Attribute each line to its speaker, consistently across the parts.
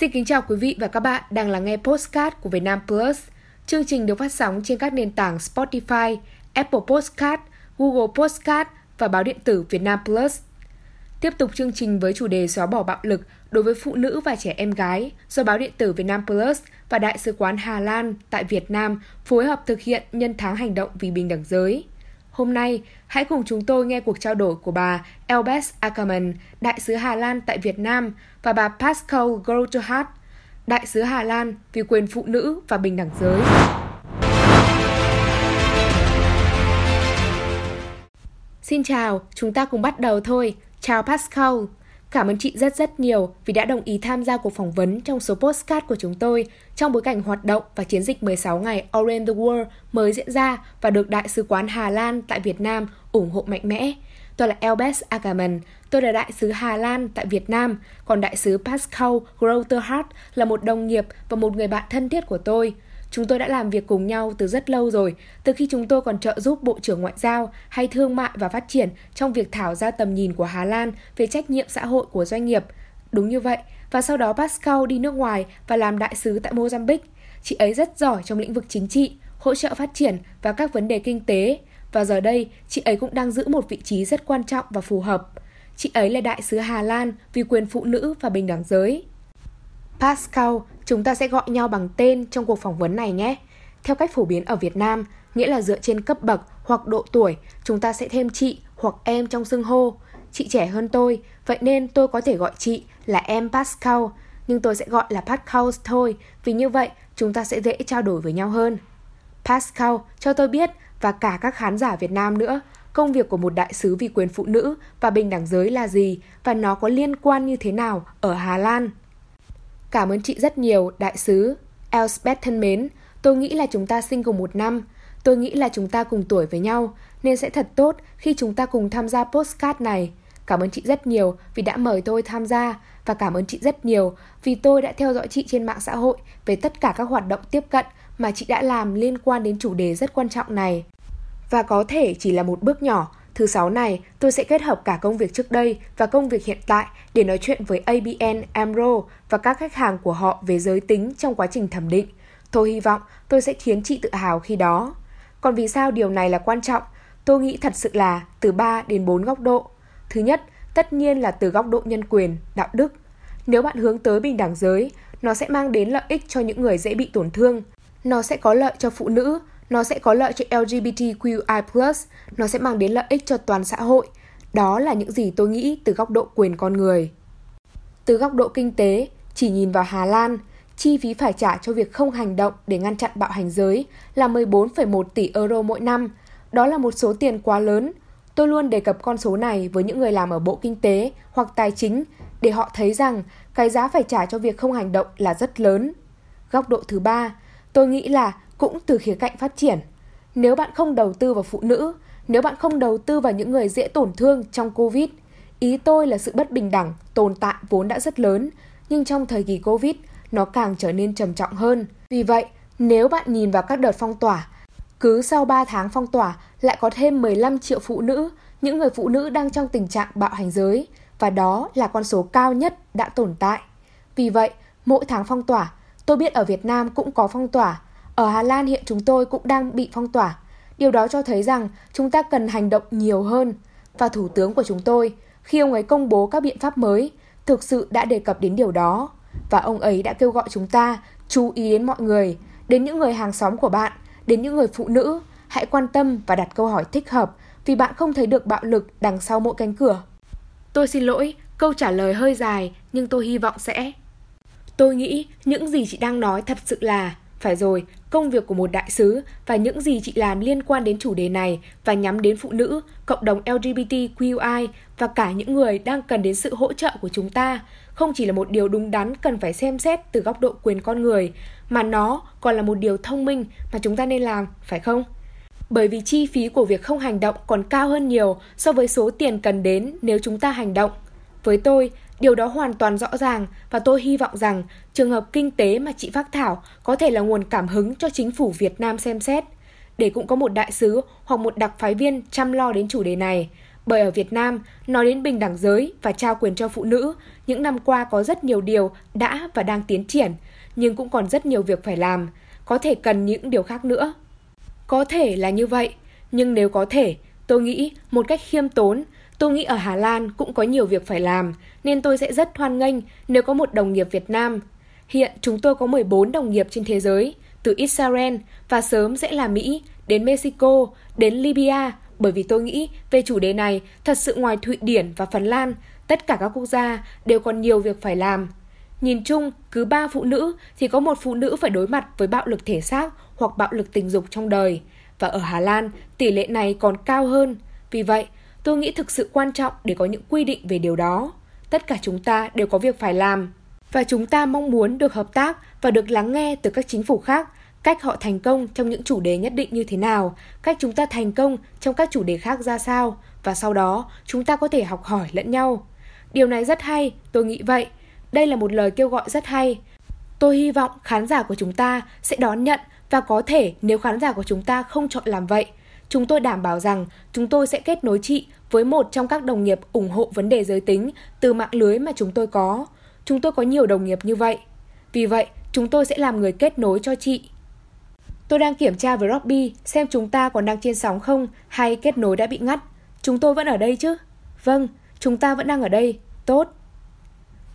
Speaker 1: Xin kính chào quý vị và các bạn đang lắng nghe Postcard của Việt Nam Plus. Chương trình được phát sóng trên các nền tảng Spotify, Apple Postcard, Google Postcard và báo điện tử Việt Nam Plus. Tiếp tục chương trình với chủ đề xóa bỏ bạo lực đối với phụ nữ và trẻ em gái do báo điện tử Việt Nam Plus và Đại sứ quán Hà Lan tại Việt Nam phối hợp thực hiện nhân tháng hành động vì bình đẳng giới. Hôm nay, hãy cùng chúng tôi nghe cuộc trao đổi của bà Elbes Ackerman, đại sứ Hà Lan tại Việt Nam và bà Pascal Grotehardt, đại sứ Hà Lan vì quyền phụ nữ và bình đẳng giới. Xin chào, chúng ta cùng bắt đầu thôi. Chào Pascal. Cảm ơn chị rất rất nhiều vì đã đồng ý tham gia cuộc phỏng vấn trong số postcard của chúng tôi trong bối cảnh hoạt động và chiến dịch 16 ngày orange the World mới diễn ra và được Đại sứ quán Hà Lan tại Việt Nam ủng hộ mạnh mẽ. Tôi là Elbes Ackerman, tôi là đại sứ Hà Lan tại Việt Nam, còn đại sứ Pascal Groterhardt là một đồng nghiệp và một người bạn thân thiết của tôi. Chúng tôi đã làm việc cùng nhau từ rất lâu rồi, từ khi chúng tôi còn trợ giúp Bộ trưởng Ngoại giao hay Thương mại và Phát triển trong việc thảo ra tầm nhìn của Hà Lan về trách nhiệm xã hội của doanh nghiệp. Đúng như vậy, và sau đó Pascal đi nước ngoài và làm đại sứ tại Mozambique. Chị ấy rất giỏi trong lĩnh vực chính trị, hỗ trợ phát triển và các vấn đề kinh tế. Và giờ đây, chị ấy cũng đang giữ một vị trí rất quan trọng và phù hợp. Chị ấy là đại sứ Hà Lan vì quyền phụ nữ và bình đẳng giới. Pascal, chúng ta sẽ gọi nhau bằng tên trong cuộc phỏng vấn này nhé. Theo cách phổ biến ở Việt Nam, nghĩa là dựa trên cấp bậc hoặc độ tuổi, chúng ta sẽ thêm chị hoặc em trong xưng hô. Chị trẻ hơn tôi, vậy nên tôi có thể gọi chị là em Pascal, nhưng tôi sẽ gọi là Pascal thôi, vì như vậy chúng ta sẽ dễ trao đổi với nhau hơn. Pascal, cho tôi biết và cả các khán giả Việt Nam nữa, công việc của một đại sứ vì quyền phụ nữ và bình đẳng giới là gì và nó có liên quan như thế nào ở Hà Lan. Cảm ơn chị rất nhiều, đại sứ. Elspeth thân mến, tôi nghĩ là chúng ta sinh cùng một năm. Tôi nghĩ là chúng ta cùng tuổi với nhau, nên sẽ thật tốt khi chúng ta cùng tham gia postcard này. Cảm ơn chị rất nhiều vì đã mời tôi tham gia và cảm ơn chị rất nhiều vì tôi đã theo dõi chị trên mạng xã hội về tất cả các hoạt động tiếp cận mà chị đã làm liên quan đến chủ đề rất quan trọng này. Và có thể chỉ là một bước nhỏ, thứ sáu này tôi sẽ kết hợp cả công việc trước đây và công việc hiện tại để nói chuyện với ABN AMRO và các khách hàng của họ về giới tính trong quá trình thẩm định. Tôi hy vọng tôi sẽ khiến chị tự hào khi đó. Còn vì sao điều này là quan trọng? Tôi nghĩ thật sự là từ 3 đến 4 góc độ. Thứ nhất, tất nhiên là từ góc độ nhân quyền, đạo đức. Nếu bạn hướng tới bình đẳng giới, nó sẽ mang đến lợi ích cho những người dễ bị tổn thương. Nó sẽ có lợi cho phụ nữ, nó sẽ có lợi cho LGBTQI+, nó sẽ mang đến lợi ích cho toàn xã hội. Đó là những gì tôi nghĩ từ góc độ quyền con người. Từ góc độ kinh tế, chỉ nhìn vào Hà Lan, chi phí phải trả cho việc không hành động để ngăn chặn bạo hành giới là 14,1 tỷ euro mỗi năm. Đó là một số tiền quá lớn. Tôi luôn đề cập con số này với những người làm ở Bộ Kinh tế hoặc Tài chính để họ thấy rằng cái giá phải trả cho việc không hành động là rất lớn. Góc độ thứ ba, tôi nghĩ là cũng từ khía cạnh phát triển. Nếu bạn không đầu tư vào phụ nữ, nếu bạn không đầu tư vào những người dễ tổn thương trong Covid, ý tôi là sự bất bình đẳng tồn tại vốn đã rất lớn, nhưng trong thời kỳ Covid, nó càng trở nên trầm trọng hơn. Vì vậy, nếu bạn nhìn vào các đợt phong tỏa, cứ sau 3 tháng phong tỏa lại có thêm 15 triệu phụ nữ, những người phụ nữ đang trong tình trạng bạo hành giới, và đó là con số cao nhất đã tồn tại. Vì vậy, mỗi tháng phong tỏa, tôi biết ở Việt Nam cũng có phong tỏa, ở Hà Lan hiện chúng tôi cũng đang bị phong tỏa. Điều đó cho thấy rằng chúng ta cần hành động nhiều hơn. Và Thủ tướng của chúng tôi, khi ông ấy công bố các biện pháp mới, thực sự đã đề cập đến điều đó. Và ông ấy đã kêu gọi chúng ta chú ý đến mọi người, đến những người hàng xóm của bạn, đến những người phụ nữ. Hãy quan tâm và đặt câu hỏi thích hợp vì bạn không thấy được bạo lực đằng sau mỗi cánh cửa. Tôi xin lỗi, câu trả lời hơi dài nhưng tôi hy vọng sẽ. Tôi nghĩ những gì chị đang nói thật sự là phải rồi, công việc của một đại sứ và những gì chị làm liên quan đến chủ đề này và nhắm đến phụ nữ, cộng đồng LGBTQI và cả những người đang cần đến sự hỗ trợ của chúng ta không chỉ là một điều đúng đắn cần phải xem xét từ góc độ quyền con người, mà nó còn là một điều thông minh mà chúng ta nên làm, phải không? Bởi vì chi phí của việc không hành động còn cao hơn nhiều so với số tiền cần đến nếu chúng ta hành động. Với tôi, Điều đó hoàn toàn rõ ràng và tôi hy vọng rằng trường hợp kinh tế mà chị phát thảo có thể là nguồn cảm hứng cho chính phủ Việt Nam xem xét, để cũng có một đại sứ hoặc một đặc phái viên chăm lo đến chủ đề này, Bởi ở Việt Nam, nói đến bình đẳng giới và trao quyền cho phụ nữ, những năm qua có rất nhiều điều đã và đang tiến triển, nhưng cũng còn rất nhiều việc phải làm, có thể cần những điều khác nữa. Có thể là như vậy, nhưng nếu có thể, tôi nghĩ một cách khiêm tốn, tôi nghĩ ở Hà Lan cũng có nhiều việc phải làm, nên tôi sẽ rất hoan nghênh nếu có một đồng nghiệp Việt Nam. Hiện chúng tôi có 14 đồng nghiệp trên thế giới, từ Israel và sớm sẽ là Mỹ, đến Mexico, đến Libya, bởi vì tôi nghĩ về chủ đề này, thật sự ngoài Thụy Điển và Phần Lan, tất cả các quốc gia đều còn nhiều việc phải làm. Nhìn chung, cứ ba phụ nữ thì có một phụ nữ phải đối mặt với bạo lực thể xác hoặc bạo lực tình dục trong đời. Và ở Hà Lan, tỷ lệ này còn cao hơn. Vì vậy, tôi nghĩ thực sự quan trọng để có những quy định về điều đó. Tất cả chúng ta đều có việc phải làm. Và chúng ta mong muốn được hợp tác và được lắng nghe từ các chính phủ khác cách họ thành công trong những chủ đề nhất định như thế nào, cách chúng ta thành công trong các chủ đề khác ra sao và sau đó chúng ta có thể học hỏi lẫn nhau. Điều này rất hay, tôi nghĩ vậy. Đây là một lời kêu gọi rất hay. Tôi hy vọng khán giả của chúng ta sẽ đón nhận và có thể nếu khán giả của chúng ta không chọn làm vậy, chúng tôi đảm bảo rằng chúng tôi sẽ kết nối chị với một trong các đồng nghiệp ủng hộ vấn đề giới tính từ mạng lưới mà chúng tôi có. Chúng tôi có nhiều đồng nghiệp như vậy. Vì vậy, chúng tôi sẽ làm người kết nối cho chị. Tôi đang kiểm tra với Robbie xem chúng ta còn đang trên sóng không hay kết nối đã bị ngắt. Chúng tôi vẫn ở đây chứ? Vâng, chúng ta vẫn đang ở đây. Tốt.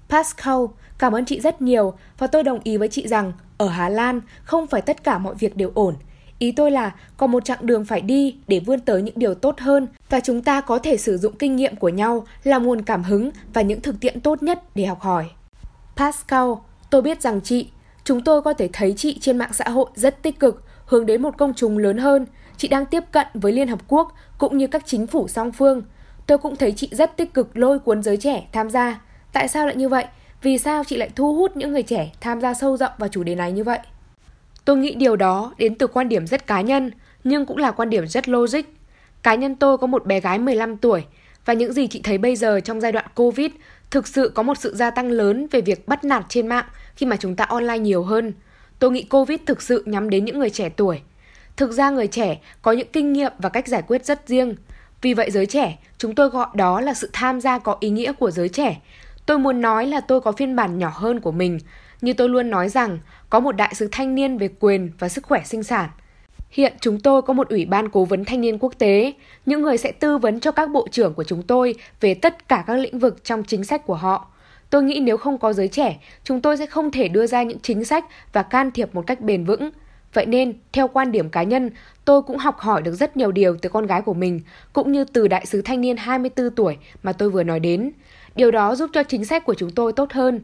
Speaker 1: Pascal, cảm ơn chị rất nhiều và tôi đồng ý với chị rằng ở Hà Lan không phải tất cả mọi việc đều ổn. Ý tôi là còn một chặng đường phải đi để vươn tới những điều tốt hơn và chúng ta có thể sử dụng kinh nghiệm của nhau là nguồn cảm hứng và những thực tiễn tốt nhất để học hỏi. Pascal, tôi biết rằng chị, chúng tôi có thể thấy chị trên mạng xã hội rất tích cực hướng đến một công chúng lớn hơn. Chị đang tiếp cận với Liên Hợp Quốc cũng như các chính phủ song phương. Tôi cũng thấy chị rất tích cực lôi cuốn giới trẻ tham gia. Tại sao lại như vậy? Vì sao chị lại thu hút những người trẻ tham gia sâu rộng vào chủ đề này như vậy? Tôi nghĩ điều đó đến từ quan điểm rất cá nhân, nhưng cũng là quan điểm rất logic. Cá nhân tôi có một bé gái 15 tuổi, và những gì chị thấy bây giờ trong giai đoạn Covid thực sự có một sự gia tăng lớn về việc bắt nạt trên mạng khi mà chúng ta online nhiều hơn. Tôi nghĩ Covid thực sự nhắm đến những người trẻ tuổi. Thực ra người trẻ có những kinh nghiệm và cách giải quyết rất riêng. Vì vậy giới trẻ, chúng tôi gọi đó là sự tham gia có ý nghĩa của giới trẻ. Tôi muốn nói là tôi có phiên bản nhỏ hơn của mình. Như tôi luôn nói rằng, có một đại sứ thanh niên về quyền và sức khỏe sinh sản. Hiện chúng tôi có một ủy ban cố vấn thanh niên quốc tế, những người sẽ tư vấn cho các bộ trưởng của chúng tôi về tất cả các lĩnh vực trong chính sách của họ. Tôi nghĩ nếu không có giới trẻ, chúng tôi sẽ không thể đưa ra những chính sách và can thiệp một cách bền vững. Vậy nên, theo quan điểm cá nhân, tôi cũng học hỏi được rất nhiều điều từ con gái của mình, cũng như từ đại sứ thanh niên 24 tuổi mà tôi vừa nói đến. Điều đó giúp cho chính sách của chúng tôi tốt hơn.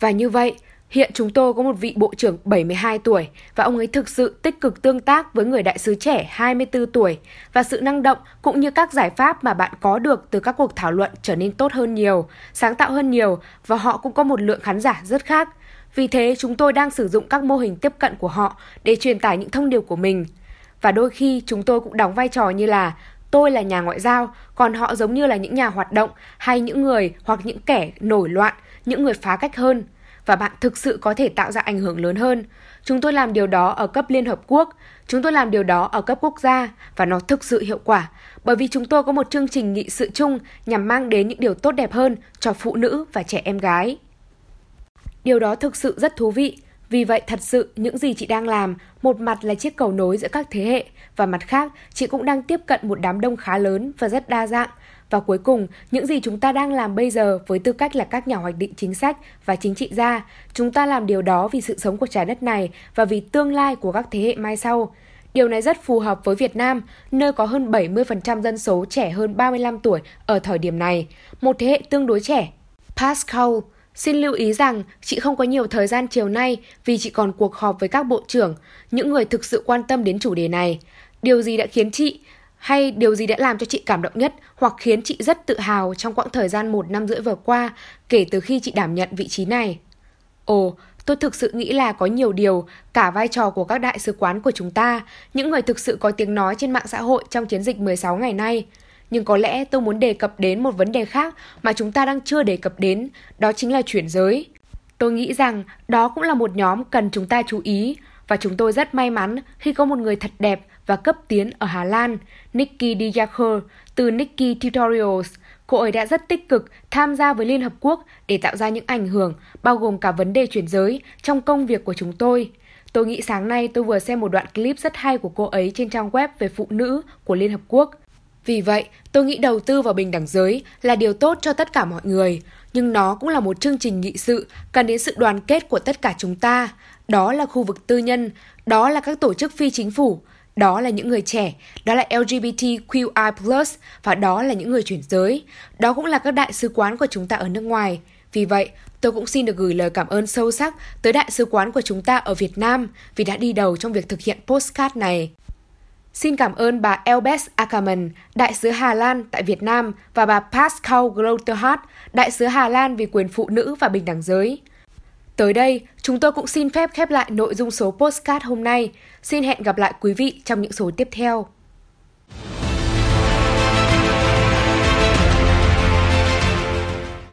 Speaker 1: Và như vậy, Hiện chúng tôi có một vị bộ trưởng 72 tuổi và ông ấy thực sự tích cực tương tác với người đại sứ trẻ 24 tuổi và sự năng động cũng như các giải pháp mà bạn có được từ các cuộc thảo luận trở nên tốt hơn nhiều, sáng tạo hơn nhiều và họ cũng có một lượng khán giả rất khác. Vì thế chúng tôi đang sử dụng các mô hình tiếp cận của họ để truyền tải những thông điệp của mình. Và đôi khi chúng tôi cũng đóng vai trò như là tôi là nhà ngoại giao, còn họ giống như là những nhà hoạt động hay những người hoặc những kẻ nổi loạn, những người phá cách hơn – và bạn thực sự có thể tạo ra ảnh hưởng lớn hơn. Chúng tôi làm điều đó ở cấp Liên Hợp Quốc, chúng tôi làm điều đó ở cấp quốc gia và nó thực sự hiệu quả bởi vì chúng tôi có một chương trình nghị sự chung nhằm mang đến những điều tốt đẹp hơn cho phụ nữ và trẻ em gái. Điều đó thực sự rất thú vị. Vì vậy thật sự những gì chị đang làm, một mặt là chiếc cầu nối giữa các thế hệ và mặt khác chị cũng đang tiếp cận một đám đông khá lớn và rất đa dạng và cuối cùng, những gì chúng ta đang làm bây giờ với tư cách là các nhà hoạch định chính sách và chính trị gia, chúng ta làm điều đó vì sự sống của trái đất này và vì tương lai của các thế hệ mai sau. Điều này rất phù hợp với Việt Nam, nơi có hơn 70% dân số trẻ hơn 35 tuổi ở thời điểm này, một thế hệ tương đối trẻ. Pascal, xin lưu ý rằng chị không có nhiều thời gian chiều nay vì chị còn cuộc họp với các bộ trưởng, những người thực sự quan tâm đến chủ đề này. Điều gì đã khiến chị hay điều gì đã làm cho chị cảm động nhất hoặc khiến chị rất tự hào trong quãng thời gian một năm rưỡi vừa qua kể từ khi chị đảm nhận vị trí này? Ồ, tôi thực sự nghĩ là có nhiều điều, cả vai trò của các đại sứ quán của chúng ta, những người thực sự có tiếng nói trên mạng xã hội trong chiến dịch 16 ngày nay. Nhưng có lẽ tôi muốn đề cập đến một vấn đề khác mà chúng ta đang chưa đề cập đến, đó chính là chuyển giới. Tôi nghĩ rằng đó cũng là một nhóm cần chúng ta chú ý và chúng tôi rất may mắn khi có một người thật đẹp và cấp tiến ở Hà Lan, Nikki Diakher từ Nikki Tutorials. Cô ấy đã rất tích cực tham gia với Liên Hợp Quốc để tạo ra những ảnh hưởng, bao gồm cả vấn đề chuyển giới, trong công việc của chúng tôi. Tôi nghĩ sáng nay tôi vừa xem một đoạn clip rất hay của cô ấy trên trang web về phụ nữ của Liên Hợp Quốc. Vì vậy, tôi nghĩ đầu tư vào bình đẳng giới là điều tốt cho tất cả mọi người, nhưng nó cũng là một chương trình nghị sự cần đến sự đoàn kết của tất cả chúng ta. Đó là khu vực tư nhân, đó là các tổ chức phi chính phủ, đó là những người trẻ, đó là LGBTQI+, và đó là những người chuyển giới. Đó cũng là các đại sứ quán của chúng ta ở nước ngoài. Vì vậy, tôi cũng xin được gửi lời cảm ơn sâu sắc tới đại sứ quán của chúng ta ở Việt Nam vì đã đi đầu trong việc thực hiện postcard này. Xin cảm ơn bà Elbes Ackerman, đại sứ Hà Lan tại Việt Nam và bà Pascal Grotterhardt, đại sứ Hà Lan vì quyền phụ nữ và bình đẳng giới. Tới đây, chúng tôi cũng xin phép khép lại nội dung số postcard hôm nay. Xin hẹn gặp lại quý vị trong những số tiếp theo.